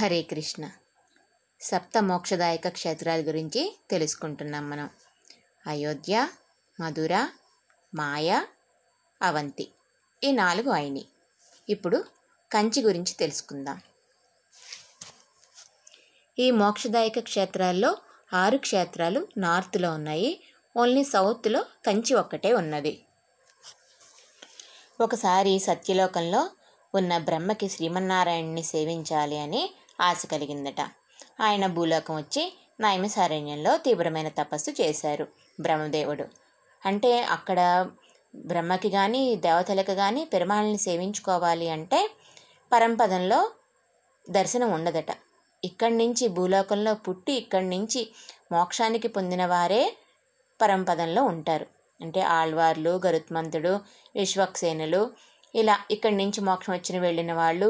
హరే కృష్ణ. సప్త మోక్షదాయక క్షేత్రాల గురించి తెలుసుకుంటున్నాం మనం. అయోధ్య మధుర మాయ అవంతి ఈ నాలుగు అయినాయి. ఇప్పుడు కంచి గురించి తెలుసుకుందాం. ఈ మోక్షదాయక క్షేత్రాల్లో ఆరు క్షేత్రాలు నార్త్లో ఉన్నాయి. ఓన్లీ సౌత్లో కంచి ఒక్కటే ఉన్నది. ఒకసారి సత్యలోకంలో ఉన్న బ్రహ్మకి శ్రీమన్నారాయణ్ణి సేవించాలి అని ఆశ కలిగిందట. ఆయన భూలోకం వచ్చి నైమిసారణ్యంలో తీవ్రమైన తపస్సు చేశారు బ్రహ్మదేవుడు. అంటే అక్కడ బ్రహ్మకి కానీ దేవతలకు కానీ పెరుమాళ్ళని సేవించుకోవాలి అంటే పరంపదంలో దర్శనం ఉండదట. ఇక్కడి నుంచి భూలోకంలో పుట్టి ఇక్కడి నుంచి మోక్షానికి పొందిన వారే పరంపదంలో ఉంటారు. అంటే ఆళ్వార్లు గరుత్మంతుడు విశ్వక్సేనులు ఇలా ఇక్కడి నుంచి మోక్షం వచ్చిన వెళ్ళిన వాళ్ళు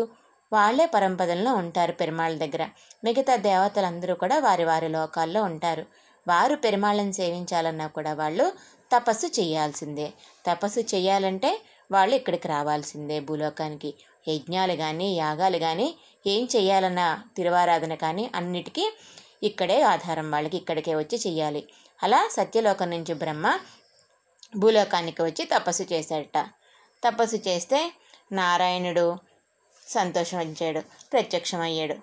వాళ్ళే పరంపదల్లో ఉంటారు పెరుమాళ్ళ దగ్గర. మిగతా దేవతలందరూ కూడా వారి వారి లోకాల్లో ఉంటారు. వారు పెరుమాళ్ళని సేవించాలన్నా కూడా వాళ్ళు తపస్సు చేయాల్సిందే. తపస్సు చేయాలంటే వాళ్ళు ఇక్కడికి రావాల్సిందే భూలోకానికి. యజ్ఞాలు కానీ యాగాలు కానీ ఏం చేయాలన్న తిరువారాధన కానీ అన్నిటికీ ఇక్కడే ఆధారం. వాళ్ళకి ఇక్కడికే వచ్చి చెయ్యాలి అలా సత్యలోకం నుంచి బ్రహ్మ భూలోకానికి వచ్చి తపస్సు చేశాడట తపస్సు చేస్తే నారాయణుడు సంతోషించాడు ప్రత్యక్షమయ్యాడు.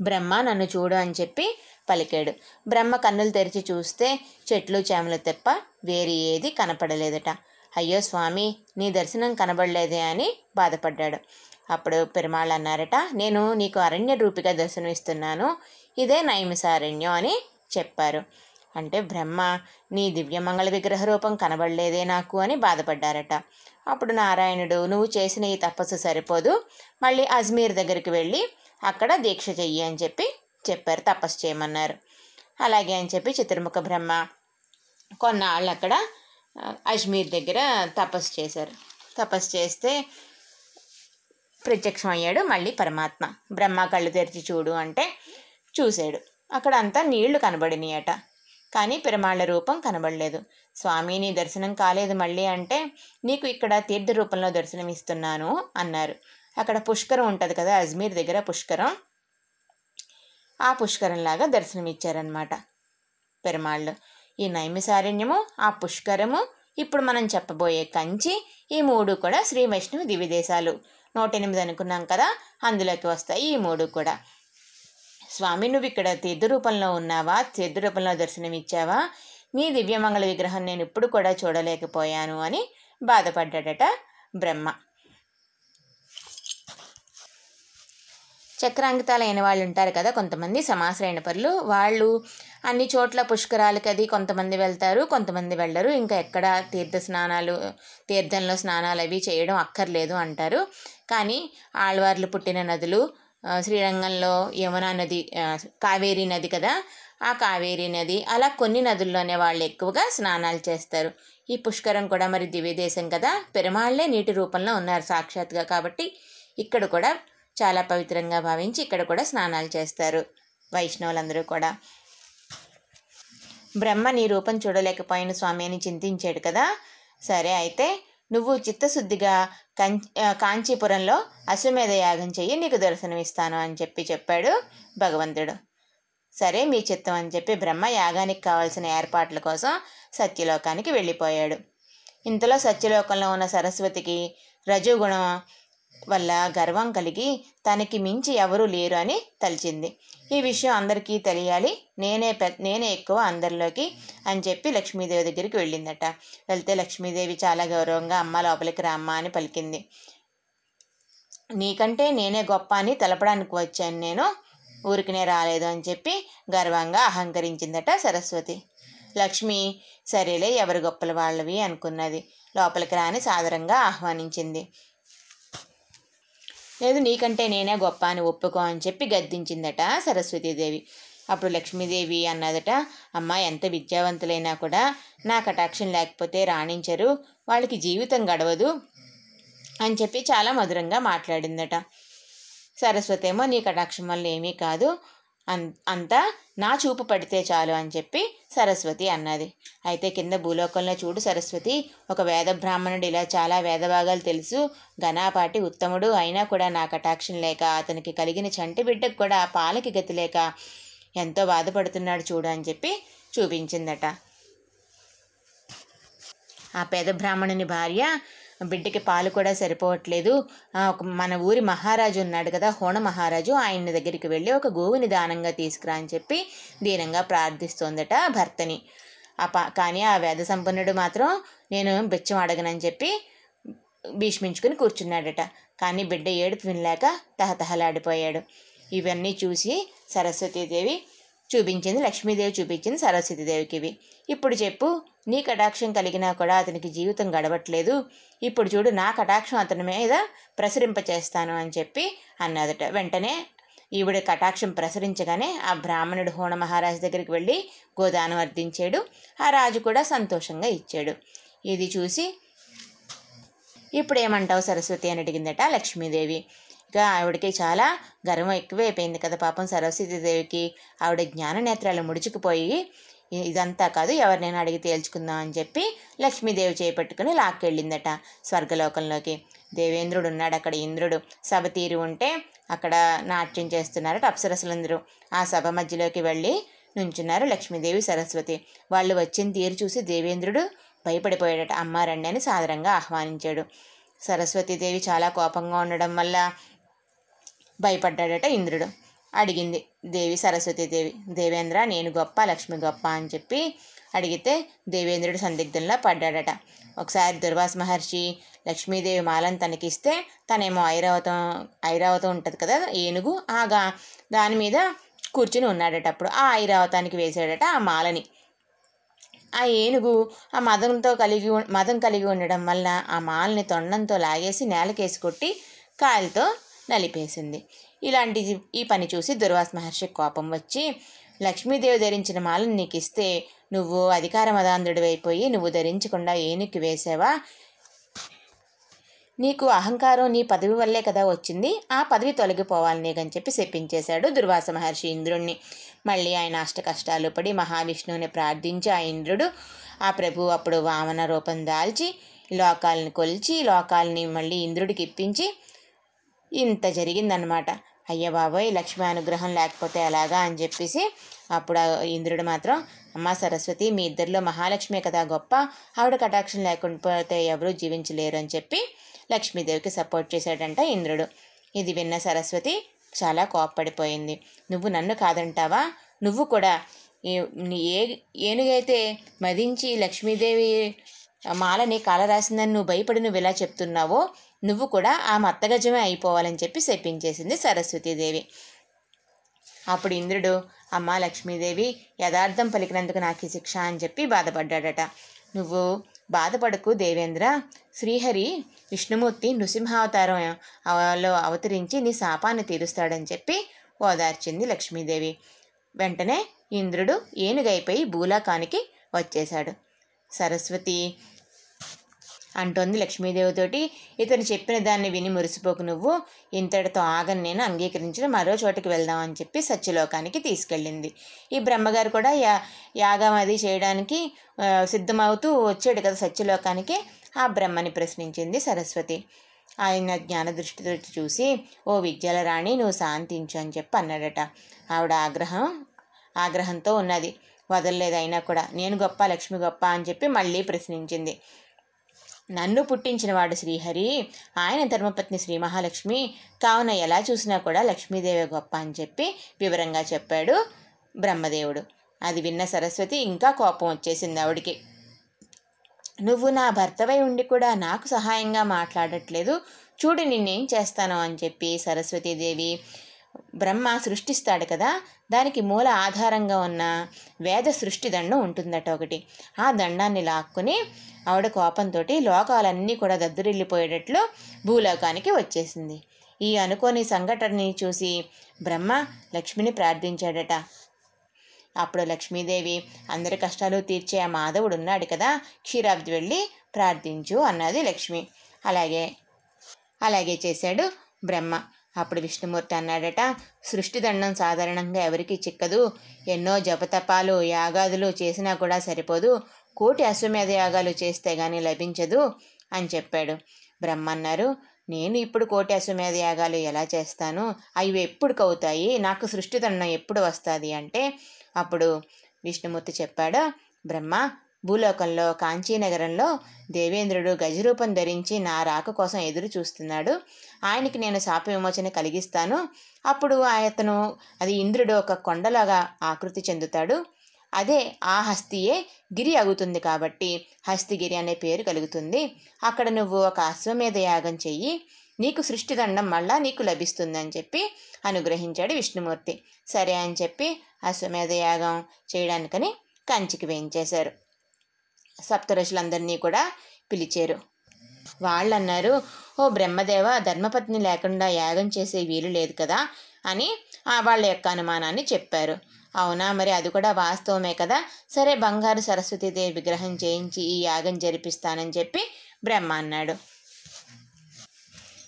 బ్రహ్మ నన్ను చూడు అని చెప్పి పలికాడు. బ్రహ్మ కన్నులు తెరిచి చూస్తే చెట్లు చేమలు తప్ప వేరే ఏది కనపడలేదట. అయ్యో స్వామి నీ దర్శనం కనబడలేదే అని బాధపడ్డాడు. అప్పుడు పెరుమాళ్ళు అన్నారట నేను నీకు అరణ్య రూపిగా దర్శనమిస్తున్నాను. ఇదే నైమిసారణ్యం అని చెప్పారు. అంటే బ్రహ్మ నీ దివ్యమంగళ విగ్రహ రూపం కనబడలేదే నాకు అని బాధపడ్డారట. అప్పుడు నారాయణుడు నువ్వు చేసిన ఈ తపస్సు సరిపోదు మళ్ళీ అజ్మీర్ దగ్గరికి వెళ్ళి అక్కడ దీక్ష చెయ్యి అని చెప్పి చెప్పారు తపస్సు చేయమన్నారు. అలాగే అని చెప్పి చిత్రముఖ బ్రహ్మ కొన్నాళ్ళు అక్కడ అజ్మీర్ దగ్గర తపస్సు చేశారు. తపస్సు చేస్తే ప్రత్యక్షం అయ్యాడు మళ్ళీ పరమాత్మ. బ్రహ్మ కళ్ళు తెరిచి చూడు అంటే చూశాడు. అక్కడ అంతా నీళ్ళు కనబడినాయట. కానీ పెరుమాళ్ళ రూపం కనబడలేదు. స్వామి నీ దర్శనం కాలేదు మళ్ళీ అంటే నీకు ఇక్కడ తీర్థ రూపంలో దర్శనం ఇస్తున్నాను అన్నారు. అక్కడ పుష్కరం ఉంటుంది కదా అజ్మీర్ దగ్గర పుష్కరం. ఆ పుష్కరంలాగా దర్శనం ఇచ్చారనమాట పెరుమాళ్ళు. ఈ నైమిసారణ్యము ఆ పుష్కరము ఇప్పుడు మనం చెప్పబోయే కంచి ఈ మూడు కూడా శ్రీ వైష్ణవి దివిదేశాలు నూట ఎనిమిది అనుకున్నాం కదా అందులోకి వస్తాయి ఈ మూడు కూడా. స్వామి నువ్వు ఇక్కడ తీర్థ రూపంలో ఉన్నావా? తీర్థ రూపంలో దర్శనం ఇచ్చావా నీ దివ్యమంగళ విగ్రహం నేను ఇప్పుడు కూడా చూడలేకపోయాను అని బాధపడ్డాడట బ్రహ్మ. చక్రాంకితాలైన వాళ్ళు ఉంటారు కదా కొంతమంది సమాసరైన పరులు. వాళ్ళు అన్ని చోట్ల పుష్కరాలకి అది కొంతమంది వెళ్తారు కొంతమంది వెళ్ళరు. ఇంకా ఎక్కడ తీర్థ స్నానాలు తీర్థంలో స్నానాలు అవి చేయడం అక్కర్లేదు అంటారు. కానీ ఆళ్వార్లు పుట్టిన నదులు శ్రీరంగంలో యమునా నది కావేరీ నది కదా? ఆ కావేరీ నది అలా కొన్ని నదుల్లోనే వాళ్ళు ఎక్కువగా స్నానాలు చేస్తారు. ఈ పుష్కరం కూడా మరి దివ్యదేశం కదా? పెరుమాళ్ళే నీటి రూపంలో ఉన్నారు సాక్షాత్గా కాబట్టి ఇక్కడ కూడా చాలా పవిత్రంగా భావించి ఇక్కడ కూడా స్నానాలు చేస్తారు వైష్ణవులందరూ కూడా. బ్రహ్మ నీ రూపం చూడలేకపోయిన స్వామి అని చింతించాడు కదా? సరే అయితే నువ్వు చిత్తశుద్ధిగా కం కాంచీపురంలో అశ్వమేధ యాగం చెయ్యి నీకు దర్శనమిస్తాను అని చెప్పి చెప్పాడు భగవంతుడు. సరే మీ చిత్తం అని చెప్పి బ్రహ్మ యాగానికి కావాల్సిన ఏర్పాట్ల కోసం సత్యలోకానికి వెళ్ళిపోయాడు. ఇంతలో సత్యలోకంలో ఉన్న సరస్వతికి రజోగుణం వల్ల గర్వం కలిగి తనకి మించి ఎవరూ లేరు అని తలిచింది. ఈ విషయం అందరికీ తెలియాలి. నేనే పె నేనే ఎక్కువ అందరిలోకి అని చెప్పి లక్ష్మీదేవి దగ్గరికి వెళ్ళిందట. వెళ్తే లక్ష్మీదేవి చాలా గౌరవంగా అమ్మ లోపలికి రామ్మ అని పలికింది. నీకంటే నేనే గొప్ప అని తెలపడానికి వచ్చాను నేను. ఊరికినే రాలేదు అని చెప్పి గర్వంగా అహంకరించిందట సరస్వతి. లక్ష్మి సరేలే ఎవరు గొప్పల వాళ్ళవి అనుకున్నది. లోపలికి రాని సాదరంగా ఆహ్వానించింది. లేదు నీకంటే నేనే గొప్ప అని ఒప్పుకో అని చెప్పి గద్దించిందట సరస్వతీదేవి. అప్పుడు లక్ష్మీదేవి అన్నదట అమ్మ ఎంత విద్యావంతులైనా కూడా నా కటాక్షం లేకపోతే రాణించరు వాళ్ళకి జీవితం గడవదు అని చెప్పి చాలా మధురంగా మాట్లాడిందట. సరస్వతి ఏమో నీ కటాక్షం వల్ల ఏమీ కాదు అంతా నా చూపు పడితే చాలు అని చెప్పి సరస్వతి అన్నది. అయితే కింద భూలోకంలో చూడు సరస్వతి ఒక వేద బ్రాహ్మణుడు ఇలా చాలా వేదభాగాలు తెలుసు. ఘనాపాటి ఉత్తముడు అయినా కూడా నా కటాక్షం లేక అతనికి కలిగిన చంటి బిడ్డకు కూడా పాలకి గతి లేక ఎంతో బాధపడుతున్నాడు చూడు అని చెప్పి చూపించిందట. ఆ పేద బ్రాహ్మణుని భార్య బిడ్డకి పాలు కూడా సరిపోవట్లేదు. ఒక మన ఊరి మహారాజు ఉన్నాడు కదా హోణ మహారాజు ఆయన దగ్గరికి వెళ్ళి ఒక గోవుని దానంగా తీసుకురా అని చెప్పి దీనంగా ప్రార్థిస్తోందట భర్తని. ఆ పా కానీ ఆ వేద సంపన్నుడు మాత్రం నేను బిచ్చం అడగనని చెప్పి భీష్మించుకుని కూర్చున్నాడట. కానీ బిడ్డ ఏడుపు వినలేక తహతహలాడిపోయాడు. ఇవన్నీ చూసి సరస్వతీదేవి చూపించింది లక్ష్మీదేవి చూపించింది సరస్వతీదేవికి ఇవి. ఇప్పుడు చెప్పు నీ కటాక్షం కలిగినా కూడా అతనికి జీవితం గడవట్లేదు. ఇప్పుడు చూడు నా కటాక్షం అతని మీద ప్రసరింపచేస్తాను అని చెప్పి అన్నదట. వెంటనే ఈవిడ కటాక్షం ప్రసరించగానే ఆ బ్రాహ్మణుడు హోణ మహారాజు దగ్గరికి వెళ్ళి గోదానం అర్థించాడు ఆ రాజు కూడా సంతోషంగా ఇచ్చాడు. ఇది చూసి ఇప్పుడు ఏమంటావు సరస్వతి అని అడిగిందట లక్ష్మీదేవి. ఇక ఆవిడకి చాలా గర్వం ఎక్కువైపోయింది కదా పాపం సరస్వతీదేవికి. ఆవిడ జ్ఞాన నేత్రాలు ముడుచుకుపోయి ఇదంతా కాదు ఎవరినైనా అడిగి తేల్చుకుందాం అని చెప్పి లక్ష్మీదేవి చేపట్టుకుని లాక్కెళ్ళిందట స్వర్గలోకంలోకి. దేవేంద్రుడు ఉన్నాడు అక్కడ. ఇంద్రుడు సభ తీరి ఉంటే అక్కడ నాట్యం చేస్తున్నారట అప్సరసులందరూ. ఆ సభ మధ్యలోకి వెళ్ళి నుంచున్నారు లక్ష్మీదేవి సరస్వతి. వాళ్ళు వచ్చిన తీరు చూసి దేవేంద్రుడు భయపడిపోయాడట. అమ్మారండి అని సాదరంగా ఆహ్వానించాడు. సరస్వతీదేవి చాలా కోపంగా ఉండడం వల్ల భయపడ్డాడట ఇంద్రుడు. అడిగింది దేవి సరస్వతీదేవి దేవేంద్ర నేను గొప్ప లక్ష్మి గొప్ప అని చెప్పి అడిగితే దేవేంద్రుడు సందిగ్ధంలో పడ్డాడట. ఒకసారి దుర్వాస మహర్షి లక్ష్మీదేవి మాలను తనకిస్తే తనేమో ఐరావతం ఐరావతం ఉంటుంది కదా ఏనుగు ఆగా దాని మీద కూర్చుని ఉన్నాడట. అప్పుడు ఆ ఐరావతానికి వేసాడట ఆ మాలని. ఆ ఏనుగు ఆ మదంతో కలిగి ఉ- మదం కలిగి ఉండడం వల్ల ఆ మాలని తొండంతో లాగేసి నేలకేసి కొట్టి కాలితో నలిపేసింది. ఇలాంటి ఈ పని చూసి దుర్వాస మహర్షి కోపం వచ్చి లక్ష్మీదేవి ధరించిన మాలను నీకు ఇస్తే నువ్వు అధికార మదాంధుడివైపోయి నువ్వు ధరించకుండా ఏనుక్కి వేసావా? నీకు అహంకారం నీ పదవి వల్లే కదా వచ్చింది. ఆ పదవి తొలగిపోవాలి నీకని చెప్పి శపించేశాడు దుర్వాస మహర్షి ఇంద్రుణ్ణి. మళ్ళీ ఆయన అష్ట కష్టాలు పడి మహావిష్ణువుని ప్రార్థించి ఆ ఇంద్రుడు ఆ ప్రభు అప్పుడు వామన రూపం దాల్చి లోకాలని కొలిచి లోకాలని మళ్ళీ ఇంద్రుడికి ఇప్పించి ఇంత జరిగిందనమాట అయ్య బాబోయ్ లక్ష్మి అనుగ్రహం లేకపోతే ఎలాగా అని చెప్పేసి అప్పుడు ఇంద్రుడు మాత్రం అమ్మ సరస్వతి మీ ఇద్దరిలో మహాలక్ష్మి కదా గొప్ప. ఆవిడ కటాక్షం లేకపోతే ఎవరూ జీవించలేరు అని చెప్పి లక్ష్మీదేవికి సపోర్ట్ చేశాడంట ఇంద్రుడు. ఇది విన్న సరస్వతి చాలా కోప్పడిపోయింది. నువ్వు నన్ను కాదంటావా? నువ్వు కూడా ఏ- ఏ ఏనుగైతే మదించి లక్ష్మీదేవి మాలని కాలరాసిందని నువ్వు భయపడి నువ్వు ఇలా చెప్తున్నావో నువ్వు కూడా ఆ మత్తగజమే అయిపోవాలని చెప్పి శపించేసింది సరస్వతీదేవి. అప్పుడు ఇంద్రుడు అమ్మ లక్ష్మీదేవి యథార్థం పలికినందుకు నాకు ఈ శిక్ష అని చెప్పి బాధపడ్డాడట. నువ్వు బాధపడకు దేవేంద్ర. శ్రీహరి విష్ణుమూర్తి నృసింహావతారం లో అవతరించి నీ శాపాన్ని తీరుస్తాడని చెప్పి ఓదార్చింది లక్ష్మీదేవి. వెంటనే ఇంద్రుడు ఏనుగైపోయి భూలోకానికి వచ్చేశాడు. సరస్వతి అంటోంది లక్ష్మీదేవితోటి. ఇతను చెప్పిన దాన్ని విని మురిసిపోకు నువ్వు. ఇంతటితో ఆగని నేను అంగీకరించిన మరో చోటికి వెళ్దామని చెప్పి సత్యలోకానికి తీసుకెళ్ళింది. ఈ బ్రహ్మగారు కూడా యా యాగం అది చేయడానికి సిద్ధమవుతూ వచ్చాడు కదా సత్యలోకానికి. ఆ బ్రహ్మని ప్రశ్నించింది సరస్వతి. ఆయన జ్ఞాన దృష్టితో చూసి ఓ విద్యల రాణి నువ్వు శాంతించు అని చెప్పి అన్నాడట. ఆవిడ ఆగ్రహం ఆగ్రహంతో ఉన్నది. వదలలేదు అయినా కూడా. నేను గొప్ప లక్ష్మి గొప్ప అని చెప్పి మళ్ళీ ప్రశ్నించింది. నన్ను పుట్టించినవాడు శ్రీహరి ఆయన ధర్మపత్ని శ్రీ మహాలక్ష్మి. కావున ఎలా చూసినా కూడా లక్ష్మీదేవి గొప్ప అని చెప్పి వివరంగా చెప్పాడు బ్రహ్మదేవుడు. అది విన్న సరస్వతి ఇంకా కోపం వచ్చేసింది ఆవిడికి. నువ్వు నా భర్తవై ఉండి కూడా నాకు సహాయంగా మాట్లాడట్లేదు. చూడు నిన్నేం చేస్తాను అని చెప్పి సరస్వతీదేవి బ్రహ్మ సృష్టిస్తాడు కదా దానికి మూల ఆధారంగా ఉన్న వేద సృష్టి దండం ఉంటుందట ఒకటి. ఆ దండాన్ని లాక్కుని ఆవిడ కోపంతో లోకాలన్నీ కూడా దద్దరిల్లిపోయేటట్లు భూలోకానికి వచ్చేసింది. ఈ అనుకోని సంఘటనని చూసి బ్రహ్మ లక్ష్మిని ప్రార్థించాడట. అప్పుడు లక్ష్మీదేవి అందరి కష్టాలు తీర్చే ఆ మాధవుడు ఉన్నాడు కదా క్షీరాబ్ది వెళ్ళి ప్రార్థించు అన్నది లక్ష్మి. అలాగే అలాగే చేశాడు బ్రహ్మ. అప్పుడు విష్ణుమూర్తి అన్నాడట సృష్టిదండం సాధారణంగా ఎవరికి చిక్కదు. ఎన్నో జపతపాలు యాగాదులు చేసినా కూడా సరిపోదు. కోటి అశ్వమేధ యాగాలు చేస్తే గాని లభించదు అని చెప్పాడు. బ్రహ్మ అన్నారు నేను ఇప్పుడు కోటి అశ్వమేధ యాగాలు ఎలా చేస్తాను? అవి ఎప్పుడు కవుతాయి నాకు సృష్టిదండం ఎప్పుడు వస్తుంది? అంటే అప్పుడు విష్ణుమూర్తి చెప్పాడు బ్రహ్మ భూలోకంలో కాంచీనగరంలో దేవేంద్రుడు గజరూపం ధరించి నా రాక కోసం ఎదురు చూస్తున్నాడు. ఆయనకి నేను శాప విమోచన కలిగిస్తాను. అప్పుడు అతను అది ఇంద్రుడు ఒక కొండలాగా ఆకృతి చెందుతాడు. అదే ఆ హస్తియే గిరి అవుతుంది కాబట్టి హస్తిగిరి అనే పేరు కలుగుతుంది. అక్కడ నువ్వు ఒక అశ్వమేధ యాగం చెయ్యి. నీకు సృష్టిదండం మళ్ళా నీకు లభిస్తుందని చెప్పి అనుగ్రహించాడు విష్ణుమూర్తి. సరే అని చెప్పి అశ్వమేధ యాగం చేయడానికని కంచికి వేయించేశారు. సప్తఋషులందరినీ కూడా పిలిచారు. వాళ్ళు అన్నారు ఓ బ్రహ్మదేవ ధర్మపత్ని లేకుండా యాగం చేసే వీలు లేదు కదా అని వాళ్ళ యొక్క అనుమానాన్ని చెప్పారు. అవునా మరి అది కూడా వాస్తవమే కదా? సరే బంగారు సరస్వతీదేవి విగ్రహం చేయించి ఈ యాగం జరిపిస్తానని చెప్పి బ్రహ్మ అన్నాడు.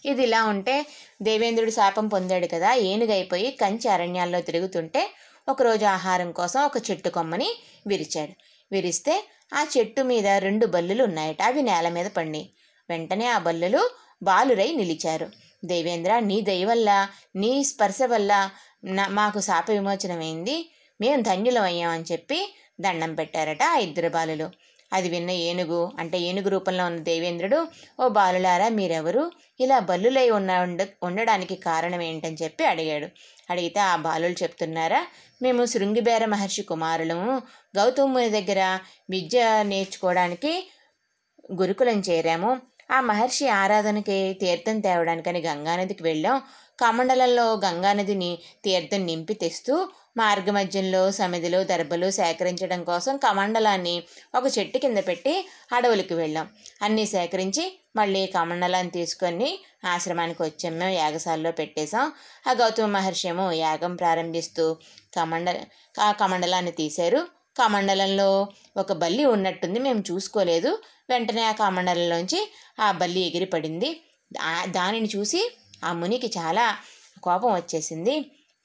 ఇది ఇలా ఉంటే దేవేంద్రుడు శాపం పొందాడు కదా ఏనుగైపోయి కంచి అరణ్యాల్లో తిరుగుతుంటే ఒకరోజు ఆహారం కోసం ఒక చెట్టు కొమ్మని విరిచాడు. విరిస్తే ఆ చెట్టు మీద రెండు బల్లులు ఉన్నాయట. అవి నేల మీద పడినాయి వెంటనే ఆ బల్లులు బాలురై నిలిచారు. దేవేంద్ర నీ దయ వల్ల నీ స్పర్శ వల్ల నా మాకు శాప విమోచనమైంది. మేము ధన్యులమయ్యామని చెప్పి దండం పెట్టారట ఆ ఇద్దరు బాలులు. అది విన్న ఏనుగు అంటే ఏనుగు రూపంలో ఉన్న దేవేంద్రుడు ఓ బాలులారా మీరెవరు? ఇలా బల్లులై ఉన్న ఉండ ఉండడానికి కారణం ఏంటని చెప్పి అడిగాడు. అడిగితే ఆ బాలులు చెప్తున్నారా మేము శృంగిబేర మహర్షి కుమారులము. గౌతముని దగ్గర విద్య నేర్చుకోవడానికి గురుకులం చేరాము. ఆ మహర్షి ఆరాధనకి తీర్థం తేవడానికని గంగానదికి వెళ్ళాం. కమండలంలో గంగానదిని తీర్థం నింపి తెస్తూ మార్గమధ్యంలో సమిధులు దర్భలు సేకరించడం కోసం కమండలాన్ని ఒక చెట్టు కింద పెట్టి అడవులకు వెళ్ళాం. అన్నీ సేకరించి మళ్ళీ కమండలాన్ని తీసుకొని ఆశ్రమానికి వచ్చాం మేము యాగశాలలో పెట్టేశాం. ఆ గౌతమ మహర్షి ఏమో యాగం ప్రారంభిస్తూ కమండ ఆ కమండలాన్ని తీశారు. కమండలంలో ఒక బల్లి ఉన్నట్టుంది. మేము చూసుకోలేదు. వెంటనే ఆ కమండలంలోంచి ఆ బల్లి ఎగిరి పడింది దానిని చూసి ఆ మునికి చాలా కోపం వచ్చేసింది.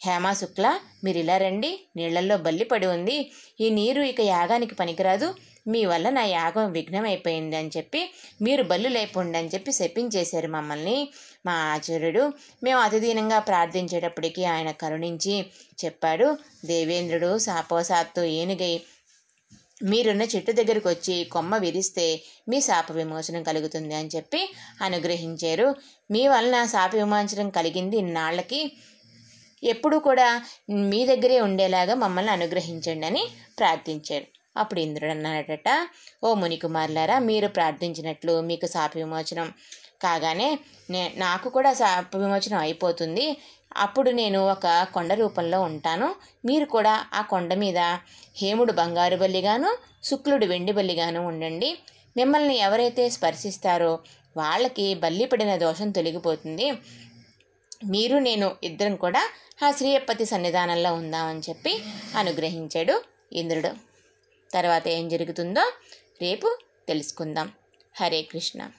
హేమా శుక్ల మీరు ఇలా రండి. నీళ్ళల్లో బల్లి పడి ఉంది. ఈ నీరు ఇక యాగానికి పనికిరాదు. మీ వల్ల నా యాగం విఘ్నమైపోయింది అని చెప్పి మీరు బల్లు లేపండి అని చెప్పి శపించేశారు మమ్మల్ని మా ఆచార్యుడు. మేము అతిదీనంగా ప్రార్థించేటప్పటికీ ఆయన కరుణించి చెప్పాడు దేవేంద్రుడు శాపోసాత్తు ఏనుగై మీరున్న చెట్టు దగ్గరికి వచ్చి కొమ్మ విరిస్తే మీ శాప విమోచనం కలుగుతుంది అని చెప్పి అనుగ్రహించారు. మీ వలన శాప విమోచనం కలిగింది ఇన్నాళ్ళకి. ఎప్పుడూ కూడా మీ దగ్గరే ఉండేలాగా మమ్మల్ని అనుగ్రహించండి అని ప్రార్థించాడు అప్పుడు ఇంద్రుడు అన్నాడట ఓ మునికుమారులారా మీరు ప్రార్థించినట్లు మీకు శాప విమోచనం కాగానే నే నాకు కూడా శాప విమోచనం అయిపోతుంది. అప్పుడు నేను ఒక కొండ రూపంలో ఉంటాను. మీరు కూడా ఆ కొండ మీద హేముడు బంగారు బల్లిగాను శుక్లుడు వెండి బల్లిగాను ఉండండి. మిమ్మల్ని ఎవరైతే స్పర్శిస్తారో వాళ్ళకి బల్లి పడిన దోషం తొలగిపోతుంది. మీరు నేను ఇద్దరం కూడా ఆ శ్రీయపతి సన్నిధానంలో ఉందామని చెప్పి అనుగ్రహించాడు ఇంద్రుడు. తర్వాత ఏం జరుగుతుందో రేపు తెలుసుకుందాం. హరే కృష్ణ.